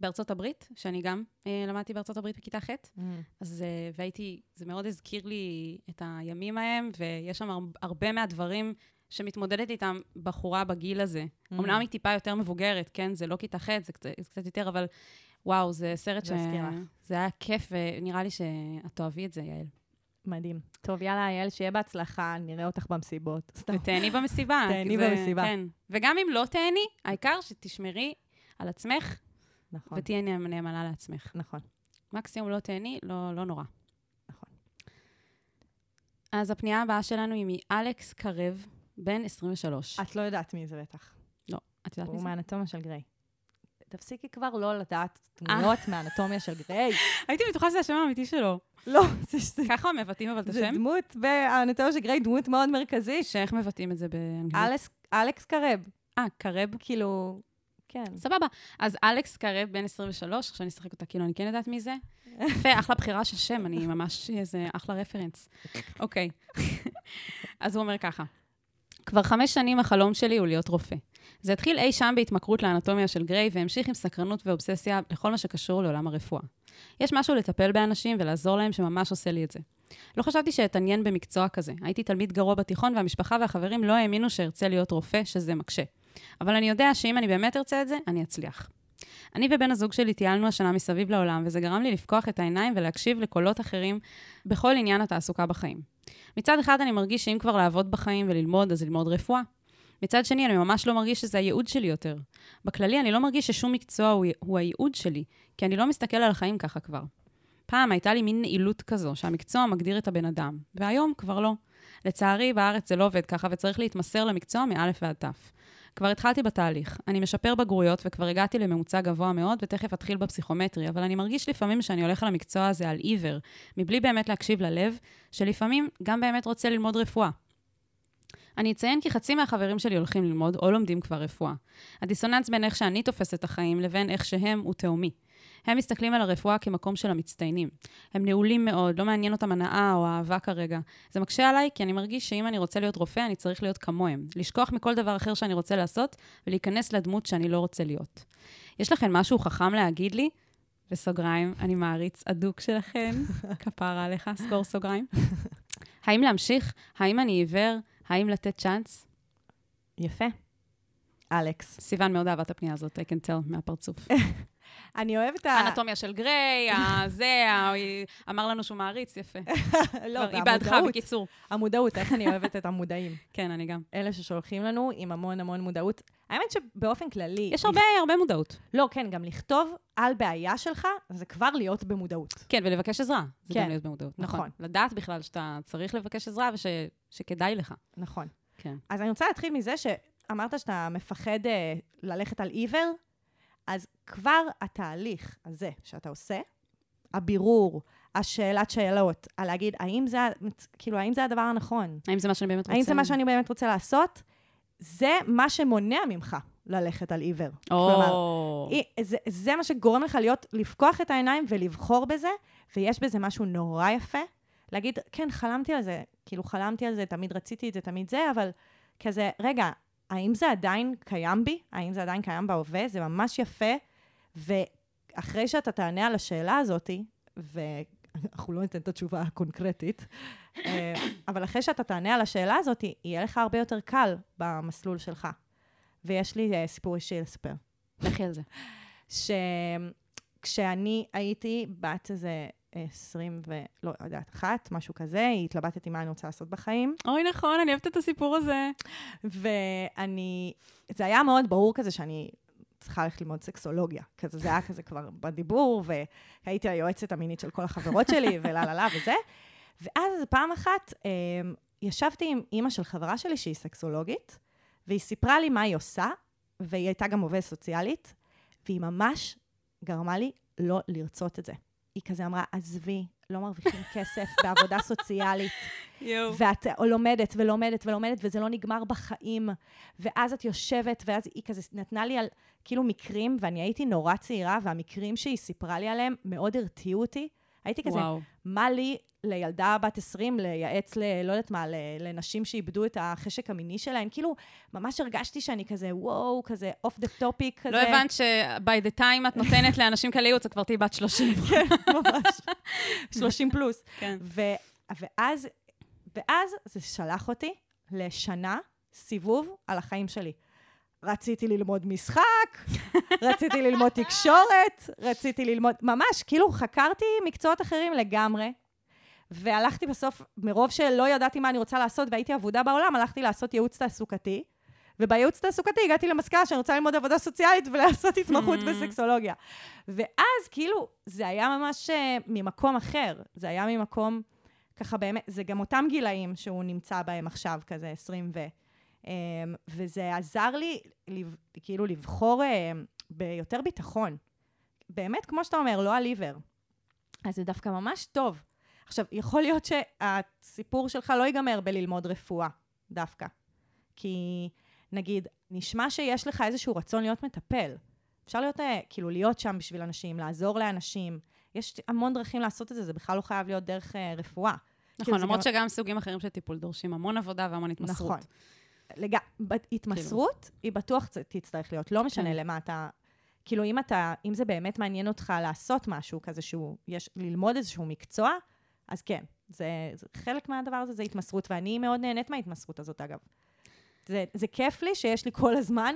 בארצות הברית, שאני גם אה, למדתי בארצות הברית בכיתה ח', אז, אה, והייתי, זה מאוד הזכיר לי את הימים ההם, ויש שם הר- הרבה מהדברים שמתמודדת איתם בחורה בגיל הזה. Mm. אמנם היא טיפה יותר מבוגרת, כן? זה לא כיתה ח', זה קצת, זה קצת יותר, אבל וואו, זה סרט ש... זה היה כיף, ונראה לי שאת תאהבי את זה, יעל. מדהים. טוב, יאללה, אייל, שיהיה בהצלחה, נראה אותך במסיבות. סתם. ותהני במסיבה. *laughs* תהני זה- במסיבה. כן. וגם אם לא תהני, העיקר שתשמרי על עצמך, נכון, ותהיי נאמ- נאמנה לעצמך. נכון. מקסימום לא תהני, לא, לא נורא. נכון. אז הפנייה הבאה שלנו היא מאלכס קרב, בן 23. את לא יודעת מי זה בטח. לא, את יודעת מי הוא זה? מאנטומיה של גריי. תפסיקי כבר לא לדעת דמויות מאנטומיה של גריי. *laughs* הייתי בטוחה שזה השם האמיתי שלו. לא, זה- זה- ככה מבטאים אבל את זה השם? דמות באנטומיה של גריי, דמות מאוד מרכזית. שאיך מבטאים את זה באנגלית? אלכס קרב, אה, קרב. כאילו, כן. סבבה. אז אלכס קרב, בן 23, עכשיו אני אשחק אותה כאילו אני כן יודעת מי זה. *laughs* יפה, אחלה בחירה של שם, אני ממש איזה אחלה רפרנס. אוקיי. *laughs* אז הוא אומר ככה, כבר חמש שנים החלום שלי הוא להיות רופא. זה התחיל אי שם בהתמכרות לאנטומיה של גריי, והמשיך עם סקרנות ואובססיה לכל מה שקשור לעולם הרפואה. יש משהו לטפל באנשים ולעזור להם שממש עושה לי את זה. לא חשבתי שאתעניין במקצוע כזה. הייתי תלמיד גרוע בתיכון, והמשפחה והחברים לא האמינו שארצה להיות רופא, שזה מקשה. אבל אני יודע שאם אני באמת ארצה את זה, אני אצליח. אני ובן הזוג שלי טיילנו השנה מסביב לעולם, וזה גרם לי לפקוח את העיניים ולהקשיב לקולות אחרים בכל עניין התעסוקה בחיים. מצד אחד אני מרגיש שאם כבר לעבוד בחיים וללמוד, אז ללמוד רפואה. מצד שני, אני ממש לא מרגיש שזה הייעוד שלי יותר. בכללי, אני לא מרגיש ששום מקצוע הוא, הוא הייעוד שלי, כי אני לא מסתכל על החיים ככה כבר. פעם הייתה לי מין נעילות כזו, שהמקצוע מגדיר את הבן אדם, והיום כבר לא. לצערי, בארץ זה לא עובד ככה, וצריך להתמסר למקצוע מאלף ועד תף. כבר התחלתי בתהליך. אני משפר בגרויות וכבר הגעתי לממוצע גבוה מאוד, ותכף אתחיל בפסיכומטרי, אבל אני מרגיש לפעמים שאני הולך על המקצוע הזה על עיוור, מבלי באמת להקשיב ללב, שלפעמים גם באמת רוצה ללמוד רפואה. אני אציין כי חצי מהחברים שלי הולכים ללמוד או לומדים כבר רפואה. הדיסוננס בין איך שאני תופסת את החיים לבין איך שהם הוא תהומי. הם מסתכלים על הרפואה כמקום של המצטיינים. הם נעולים מאוד, לא מעניין אותם הנאה או האהבה כרגע. זה מקשה עליי כי אני מרגיש שאם אני רוצה להיות רופא, אני צריך להיות כמוהם. לשכוח מכל דבר אחר שאני רוצה לעשות ולהיכנס לדמות שאני לא רוצה להיות. יש לכם משהו חכם להגיד לי? בסוגריים, אני מעריץ אדוק שלכם, *laughs* כפרה עליך, סגור סוגריים. האם להמשיך? האם אני עיוור? האם לתת צ'אנס? יפה. אלכס. סיוון מאוד אהבה את הפנייה הזאת, I can tell, מהפרצוף. *laughs* אני אוהבת ה... האנטומיה של גריי, הזה, *laughs* ה- אמר לנו שהוא מעריץ, יפה. לא, כבר היא בעדך. בקיצור. המודעות, איך אני אוהבת את המודעים. *laughs* כן, אני גם. אלה ששולחים לנו עם המון המון מודעות. האמת שבאופן כללי... יש הרבה, הרבה מודעות. לא, כן, גם לכתוב על בעיה שלך, זה כבר להיות במודעות. כן, ולבקש עזרה. זה כן. גם להיות במודעות. נכון. נכון. לדעת בכלל שאתה צריך לבקש עזרה ושכדאי לך. נכון. כן. אז אני רוצה להתחיל מזה שאמרת שאתה מפחד אה, ללכת על עיוור, אז כבר התהליך הזה שאתה עושה, הבירור, השאלת שאלות, על להגיד, האם זה, כאילו, האם זה הדבר הנכון? האם זה מה שאני באמת רוצה? האם זה מה שאני באמת רוצה לעשות? זה מה שמונע ממך ללכת על עיוור. כלומר, או... אי- זה, זה מה שגורם לך להיות, לפקוח את העיניים ולבחור בזה, ויש בזה משהו נורא יפה. להגיד, כן, חלמתי על זה, כאילו חלמתי על זה, תמיד רציתי את זה, תמיד זה, אבל כזה, רגע, האם זה עדיין קיים בי? האם זה עדיין קיים בהווה? זה ממש יפה, ואחרי שאתה תענה על השאלה הזאת, ואנחנו לא ניתן את התשובה הקונקרטית, אה, אבל אחרי שאתה תענה על השאלה הזאת, יהיה לך הרבה יותר קל במסלול שלך. ויש לי אה, סיפור אישי לספר. לכי על זה. שכשאני הייתי בת איזה 20 ולא יודעת, אחת, משהו כזה, התלבטתי מה אני רוצה לעשות בחיים, אוי, נכון, אני אוהבת את הסיפור הזה. ואני, זה היה מאוד ברור כזה שאני צריכה ללכת ללמוד סקסולוגיה. כזה, זה היה כזה כבר בדיבור, והייתי היועצת המינית של כל החברות שלי, *laughs* ולה לה לה וזה. ואז פעם אחת אה, ישבתי עם אימא של חברה שלי שהיא סקסולוגית, והיא סיפרה לי מה היא עושה, והיא הייתה גם עובדת סוציאלית, והיא ממש גרמה לי לא לרצות את זה. היא כזה אמרה, עזבי, לא מרוויחים כסף *laughs* בעבודה סוציאלית, יואו. ואת לומדת ולומדת ולומדת, וזה לא נגמר בחיים. ואז את יושבת, ואז היא כזה נתנה לי על כאילו מקרים, ואני הייתי נורא צעירה, והמקרים שהיא סיפרה לי עליהם מאוד הרתיעו אותי. הייתי כזה, וואו. מה לי, לילדה בת 20, לייעץ ל... לא יודעת מה, לנשים שאיבדו את החשק המיני שלהן? כאילו, ממש הרגשתי שאני כזה, וואו, כזה off the topic כזה. לא הבנת ש-by the time את נותנת לאנשים כאלה ייעוץ, את כבר תהיי בת 30. *laughs* כן, ממש. *laughs* 30 פלוס. כן. ו- ואז, ואז זה שלח אותי לשנה סיבוב על החיים שלי. רציתי ללמוד משחק, רציתי ללמוד תקשורת, רציתי ללמוד, ממש, כאילו חקרתי מקצועות אחרים לגמרי, והלכתי בסוף, מרוב שלא ידעתי מה אני רוצה לעשות והייתי אבודה בעולם, הלכתי לעשות ייעוץ תעסוקתי, ובייעוץ תעסוקתי הגעתי למסקנה שאני רוצה ללמוד עבודה סוציאלית ולעשות התמחות Mm. בסקסולוגיה. ואז כאילו, זה היה ממש אה, ממקום אחר, זה היה ממקום, ככה באמת, זה גם אותם גילאים שהוא נמצא בהם עכשיו, כזה 20 ו... אמ, וזה עזר לי, כאילו, לבחור אמ, ביותר ביטחון. באמת, כמו שאתה אומר, לא עיוור. אז זה דווקא ממש טוב. עכשיו, יכול להיות שהסיפור שלך לא ייגמר בללמוד רפואה, דווקא. כי, נגיד, נשמע שיש לך איזשהו רצון להיות מטפל. אפשר להיות, אה, כאילו, להיות שם בשביל אנשים, לעזור לאנשים. יש המון דרכים לעשות את זה, זה בכלל לא חייב להיות דרך אה, רפואה. כאילו, נכון, זה למרות גם- שגם סוגים אחרים של טיפול דורשים המון עבודה והמון התמסרות. נכון. לג... התמסרות, היא בטוח תצטרך להיות, לא משנה כן. למה אתה... כאילו, אם אתה, אם זה באמת מעניין אותך לעשות משהו כזה שהוא, יש, ללמוד איזשהו מקצוע, אז כן, זה, זה חלק מהדבר הזה זה התמסרות, ואני מאוד נהנית מההתמסרות הזאת, אגב. זה, זה כיף לי שיש לי כל הזמן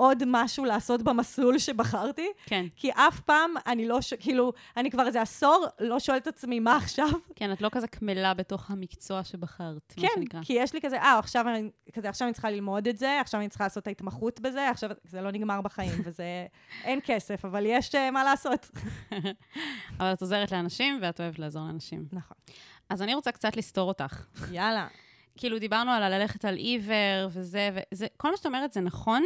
עוד משהו לעשות במסלול שבחרתי, כן, כי אף פעם אני לא, ש... כאילו, אני כבר איזה עשור לא שואלת את עצמי מה עכשיו, כן, את לא כזה קמלה בתוך המקצוע שבחרת, מה כן, שנקרא. כי יש לי כזה, אה, עכשיו אני, כזה, עכשיו אני צריכה ללמוד את זה, עכשיו אני צריכה לעשות את ההתמחות בזה, עכשיו זה לא נגמר בחיים, וזה, *laughs* אין כסף, אבל יש uh, מה לעשות. *laughs* אבל את עוזרת לאנשים ואת אוהבת לעזור לאנשים. נכון. אז אני רוצה קצת לסתור אותך. יאללה. כאילו, דיברנו על ללכת על עיוור וזה, וזה, כל מה שאת אומרת זה נכון.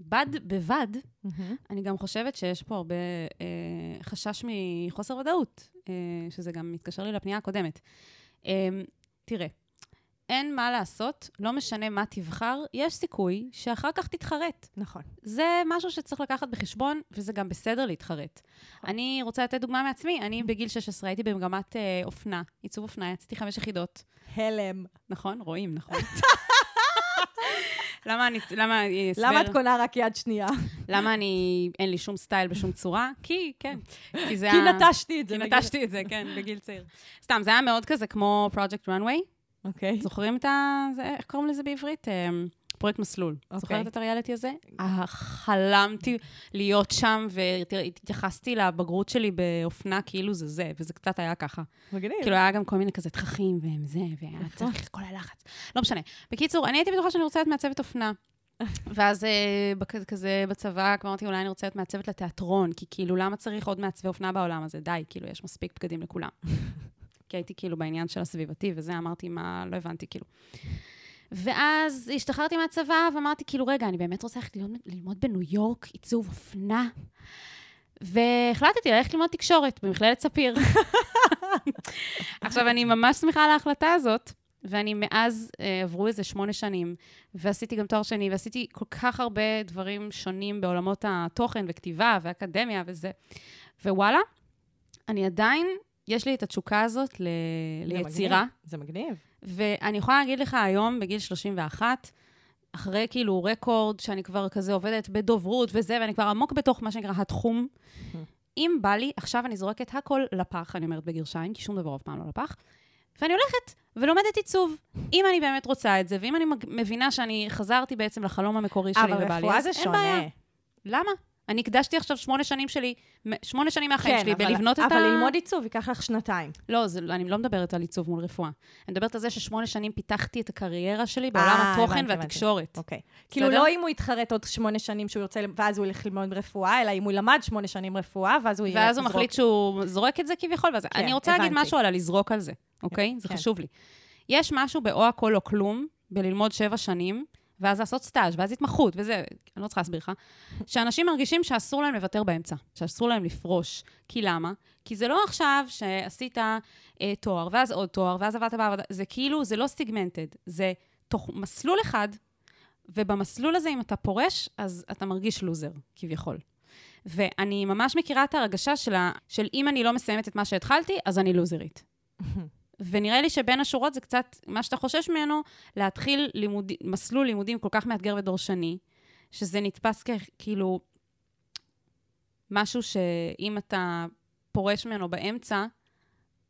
בד בבד, אני גם חושבת שיש פה הרבה אה, חשש מחוסר ודאות, אה, שזה גם מתקשר לי לפנייה הקודמת. אה, תראה, אין מה לעשות, לא משנה מה תבחר, יש סיכוי שאחר כך תתחרט. נכון. זה משהו שצריך לקחת בחשבון, וזה גם בסדר להתחרט. אני רוצה לתת דוגמה מעצמי. אני בגיל 16 הייתי במגמת אה, אופנה, עיצוב אופנה, יצאתי חמש יחידות. הלם. נכון? רואים, נכון. *laughs* למה אני, למה, אה, הסבר, למה את קונה רק יד שנייה? למה אני, אין לי שום סטייל בשום צורה? כי, כן. כי זה כי היה- נטשתי את זה. כי נטשתי את זה, כן, בגיל צעיר. סתם, זה היה מאוד כזה כמו פרויקט runway. אוקיי. זוכרים את ה... איך קוראים לזה בעברית? פרויקט מסלול. אוקיי. זוכרת את הריאליטי הזה? אה, חלמתי להיות שם, והתייחסתי לבגרות שלי באופנה כאילו זה זה, וזה קצת היה ככה. מגניב. כאילו, היה גם כל מיני כזה תככים והם זה, והיה נכון. צריך את כל הלחץ. לא משנה. בקיצור, אני הייתי בטוחה שאני רוצה להיות מעצבת אופנה. *laughs* ואז אה, כזה בצבא, כבר אמרתי, אולי אני רוצה להיות מעצבת לתיאטרון, כי כאילו, למה צריך עוד מעצבי אופנה בעולם הזה? די, כאילו, יש מספיק בגדים לכולם. *laughs* כי הייתי כאילו בעניין של הסביבתי וזה, אמרתי, מה, לא הבנתי, כאילו. ואז השתחררתי מהצבא ואמרתי, כאילו, רגע, אני באמת רוצה ללכת ללמוד, ללמוד בניו יורק עיצוב אופנה. והחלטתי ללכת ללמוד תקשורת במכללת ספיר. *laughs* עכשיו, אני ממש שמחה על ההחלטה הזאת, ואני מאז, אה, עברו איזה שמונה שנים, ועשיתי גם תואר שני, ועשיתי כל כך הרבה דברים שונים בעולמות התוכן וכתיבה ואקדמיה וזה. ווואלה, אני עדיין, יש לי את התשוקה הזאת ל- זה ליצירה. מגניב. זה מגניב. ואני יכולה להגיד לך היום, בגיל 31, אחרי כאילו רקורד, שאני כבר כזה עובדת בדוברות וזה, ואני כבר עמוק בתוך מה שנקרא התחום, אם בא לי, עכשיו אני זורקת הכל לפח, אני אומרת בגרשיים, כי שום דבר אף פעם לא לפח, ואני הולכת ולומדת עיצוב. אם אני באמת רוצה את זה, ואם אני מבינה שאני חזרתי בעצם לחלום המקורי שלי אבל ובא לי, רפואה אז זה אין שונה. בעיה. למה? אני הקדשתי עכשיו שמונה שנים שלי, שמונה שנים מהחיים שלי כן, אבל- בלבנות את ה... אבל ללמוד עיצוב ייקח לך שנתיים. לא, זה, אני לא מדברת על עיצוב מול רפואה. אני מדברת על זה ששמונה שנים פיתחתי את הקריירה שלי בעולם אה, התוכן הבנתי, והתקשורת. אוקיי. כאילו, בסדר? לא אם הוא יתחרט עוד שמונה שנים שהוא ירצה, ואז הוא ילך ללמוד רפואה, אלא אם הוא למד שמונה שנים רפואה, ואז הוא ואז הוא יזרוק- מחליט שהוא זורק את זה כביכול. ואז... כן, אני רוצה להגיד הבנתי. משהו על הלזרוק על זה, אוקיי? זה כן. חשוב לי. יש משהו באו הכל או כלום, בללמוד שבע שנים, ואז לעשות סטאז', ואז התמחות, וזה, אני לא צריכה להסביר לך, שאנשים מרגישים שאסור להם לוותר באמצע, שאסור להם לפרוש. כי למה? כי זה לא עכשיו שעשית אה, תואר, ואז עוד תואר, ואז עבדת בעבודה, זה כאילו, זה לא סטיגמנטד, זה תוך מסלול אחד, ובמסלול הזה, אם אתה פורש, אז אתה מרגיש לוזר, כביכול. ואני ממש מכירה את ההרגשה של, ה, של אם אני לא מסיימת את מה שהתחלתי, אז אני לוזרית. *laughs* ונראה לי שבין השורות זה קצת, מה שאתה חושש ממנו, להתחיל לימוד, מסלול לימודים כל כך מאתגר ודורשני, שזה נתפס ככאילו משהו שאם אתה פורש ממנו באמצע,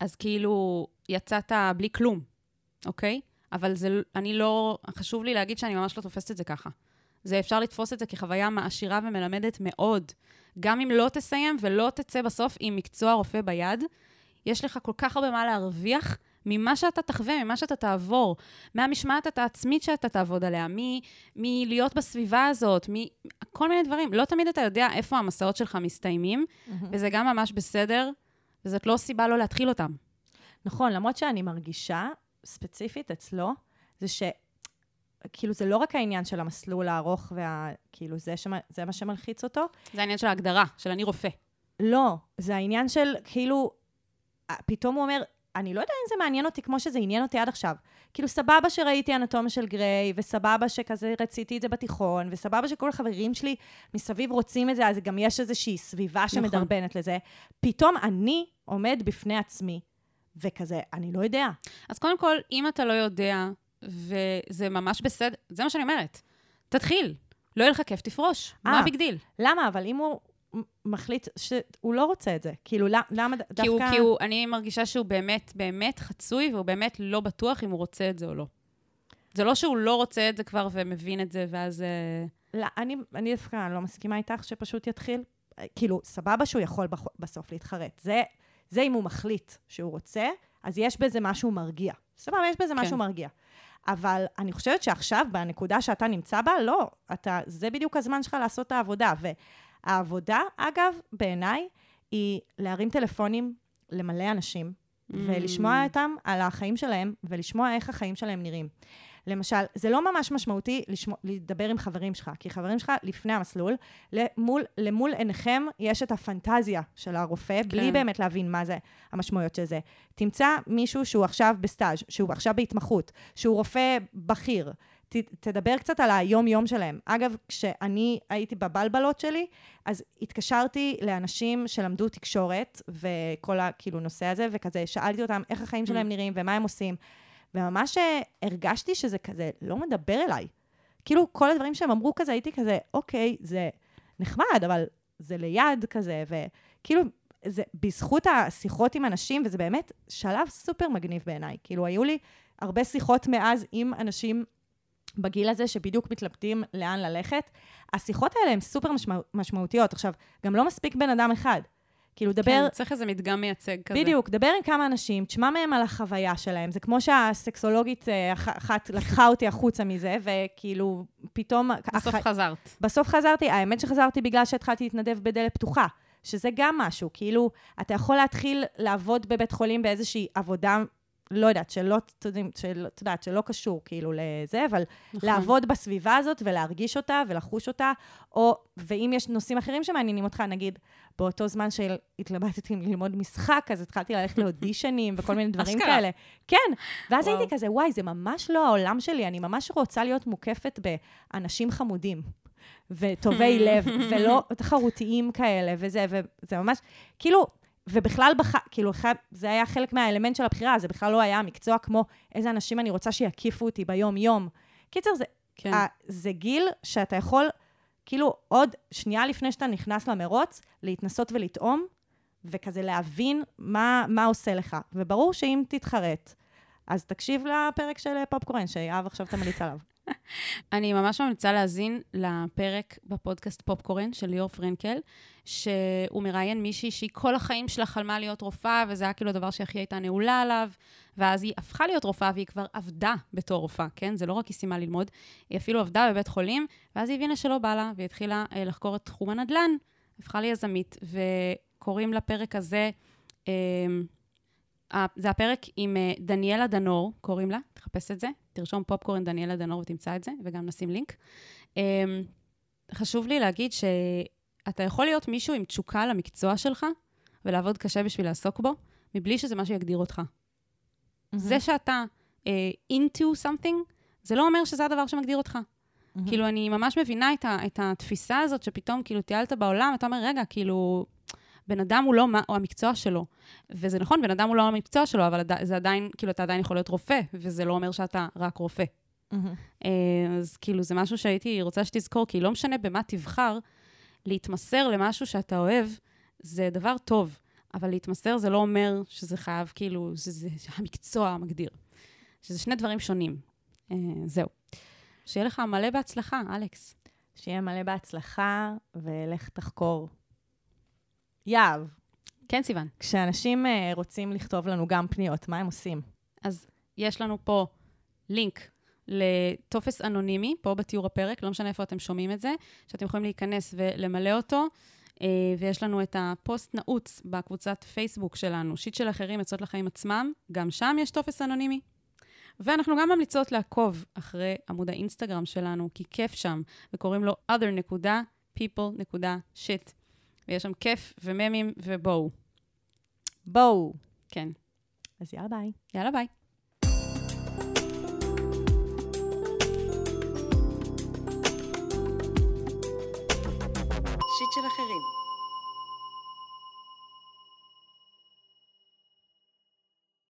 אז כאילו יצאת בלי כלום, אוקיי? אבל זה, אני לא, חשוב לי להגיד שאני ממש לא תופסת את זה ככה. זה אפשר לתפוס את זה כחוויה מעשירה ומלמדת מאוד. גם אם לא תסיים ולא תצא בסוף עם מקצוע רופא ביד, יש לך כל כך הרבה מה להרוויח ממה שאתה תחווה, ממה שאתה תעבור, מהמשמעת העצמית שאתה תעבוד עליה, מלהיות בסביבה הזאת, מכל מיני דברים. לא תמיד אתה יודע איפה המסעות שלך מסתיימים, וזה גם ממש בסדר, וזאת לא סיבה לא להתחיל אותם. נכון, למרות שאני מרגישה, ספציפית אצלו, זה ש... כאילו, זה לא רק העניין של המסלול הארוך וה... כאילו, זה, שמה, זה מה שמלחיץ אותו. זה העניין של ההגדרה, של אני רופא. לא, זה העניין של, כאילו, פתאום הוא אומר, אני לא יודע אם זה מעניין אותי כמו שזה עניין אותי עד עכשיו. כאילו, סבבה שראיתי אנטומיה של גריי, וסבבה שכזה רציתי את זה בתיכון, וסבבה שכל החברים שלי מסביב רוצים את זה, אז גם יש איזושהי סביבה נכון. שמדרבנת לזה. פתאום אני עומד בפני עצמי, וכזה, אני לא יודע. אז קודם כל, אם אתה לא יודע, וזה ממש בסדר, זה מה שאני אומרת. תתחיל. לא יהיה לך כיף, תפרוש. אה, מה ה big deal? למה? אבל אם הוא מחליט שהוא לא רוצה את זה. כאילו, למה דווקא... כי הוא, כי הוא, אני מרגישה שהוא באמת, באמת חצוי, והוא באמת לא בטוח אם הוא רוצה את זה או לא. זה לא שהוא לא רוצה את זה כבר ומבין את זה, ואז... אה, לא, אני, אני דווקא לא מסכימה איתך שפשוט יתחיל. כאילו, סבבה שהוא יכול בסוף להתחרט. זה, זה אם הוא מחליט שהוא רוצה, אז יש בזה משהו מרגיע. סבבה, יש בזה כן. משהו מרגיע. אבל אני חושבת שעכשיו, בנקודה שאתה נמצא בה, לא. אתה, זה בדיוק הזמן שלך לעשות את העבודה. והעבודה, אגב, בעיניי, היא להרים טלפונים למלא אנשים, mm. ולשמוע אותם על החיים שלהם, ולשמוע איך החיים שלהם נראים. למשל, זה לא ממש משמעותי לשמוע, לדבר עם חברים שלך, כי חברים שלך לפני המסלול, למול, למול עיניכם יש את הפנטזיה של הרופא, כן. בלי באמת להבין מה זה המשמעויות של זה. תמצא מישהו שהוא עכשיו בסטאז', שהוא עכשיו בהתמחות, שהוא רופא בכיר. ת, תדבר קצת על היום-יום שלהם. אגב, כשאני הייתי בבלבלות שלי, אז התקשרתי לאנשים שלמדו תקשורת, וכל הכאילו נושא הזה, וכזה שאלתי אותם איך החיים שלהם mm. נראים ומה הם עושים. וממש אה, הרגשתי שזה כזה לא מדבר אליי. כאילו, כל הדברים שהם אמרו כזה, הייתי כזה, אוקיי, זה נחמד, אבל זה ליד כזה, וכאילו, זה בזכות השיחות עם אנשים, וזה באמת שלב סופר מגניב בעיניי. כאילו, היו לי הרבה שיחות מאז עם אנשים בגיל הזה, שבדיוק מתלבטים לאן ללכת. השיחות האלה הן סופר משמע, משמעותיות. עכשיו, גם לא מספיק בן אדם אחד. כאילו, דבר... כן, צריך איזה מדגם מייצג כזה. בדיוק, דבר עם כמה אנשים, תשמע מהם על החוויה שלהם. זה כמו שהסקסולוגית אה, אחת לקחה אותי החוצה מזה, וכאילו, פתאום... בסוף הח... חזרת. בסוף חזרתי, האמת שחזרתי בגלל שהתחלתי להתנדב בדלת פתוחה. שזה גם משהו, כאילו, אתה יכול להתחיל לעבוד בבית חולים באיזושהי עבודה לא יודעת, שלא, את יודעת, שלא קשור כאילו לזה, אבל נכון. לעבוד בסביבה הזאת ולהרגיש אותה ולחוש אותה, או, ואם יש נושאים אחרים שמעניינים אותך, נגיד, באותו זמן שהתלבטתי ללמוד משחק, אז התחלתי ללכת לאודישנים וכל מיני דברים כאלה. כן, ואז וואו. הייתי כזה, וואי, זה ממש לא העולם שלי, אני ממש רוצה להיות מוקפת באנשים חמודים. וטובי *laughs* לב, ולא תחרותיים כאלה, וזה, וזה ממש, כאילו, ובכלל, בח... כאילו, זה היה חלק מהאלמנט של הבחירה, זה בכלל לא היה מקצוע כמו איזה אנשים אני רוצה שיקיפו אותי ביום-יום. קיצר, זה, כן. ה... זה גיל שאתה יכול, כאילו, עוד שנייה לפני שאתה נכנס למרוץ, להתנסות ולטעום, וכזה להבין מה, מה עושה לך. וברור שאם תתחרט, אז תקשיב לפרק של פופקורן, שיהב עכשיו תמליץ עליו. *laughs* אני ממש ממליצה להאזין לפרק בפודקאסט פופקורן של ליאור פרנקל, שהוא מראיין מישהי שהיא כל החיים שלה חלמה להיות רופאה, וזה היה כאילו הדבר שהכי הייתה נעולה עליו, ואז היא הפכה להיות רופאה והיא כבר עבדה בתור רופאה, כן? זה לא רק היא סיימה ללמוד, היא אפילו עבדה בבית חולים, ואז היא הבינה שלא בא לה, והיא התחילה אה, לחקור את תחום הנדל"ן, הפכה ליזמית, וקוראים לפרק הזה, אה, זה הפרק עם אה, דניאלה דנור, קוראים לה, תחפש את זה, תרשום פופקורן דניאלה דנור ותמצא את זה, וגם נשים לינק. אמ, חשוב לי להגיד שאתה יכול להיות מישהו עם תשוקה למקצוע שלך, ולעבוד קשה בשביל לעסוק בו, מבלי שזה מה שיגדיר אותך. Mm-hmm. זה שאתה uh, into something, זה לא אומר שזה הדבר שמגדיר אותך. Mm-hmm. כאילו, אני ממש מבינה את, ה, את התפיסה הזאת שפתאום, כאילו, טיילת בעולם, אתה אומר, רגע, כאילו, בן אדם הוא לא מה, הוא המקצוע שלו. וזה נכון, בן אדם הוא לא המקצוע שלו, אבל זה עדיין, כאילו, אתה עדיין יכול להיות רופא, וזה לא אומר שאתה רק רופא. אה, אז כאילו, זה משהו שהייתי רוצה שתזכור, כי לא משנה במה תבחר, להתמסר למשהו שאתה אוהב, זה דבר טוב. אבל להתמסר זה לא אומר שזה חייב, כאילו, שזה המקצוע המגדיר. שזה שני דברים שונים. אה, זהו. שיהיה לך מלא בהצלחה, אלכס. שיהיה מלא בהצלחה, ולך תחקור. יהב, כן, סיוון. כשאנשים אה, רוצים לכתוב לנו גם פניות, מה הם עושים? אז יש לנו פה לינק לטופס אנונימי, פה בתיאור הפרק, לא משנה איפה אתם שומעים את זה, שאתם יכולים להיכנס ולמלא אותו. אה, ויש לנו את הפוסט נעוץ בקבוצת פייסבוק שלנו, שיט של אחרים, עצות לחיים עצמם, גם שם יש טופס אנונימי. ואנחנו גם ממליצות לעקוב אחרי עמוד האינסטגרם שלנו, כי כיף שם, וקוראים לו other.people.shit. ויש שם כיף וממים ובואו. בואו. כן. אז יאללה ביי. יאללה ביי.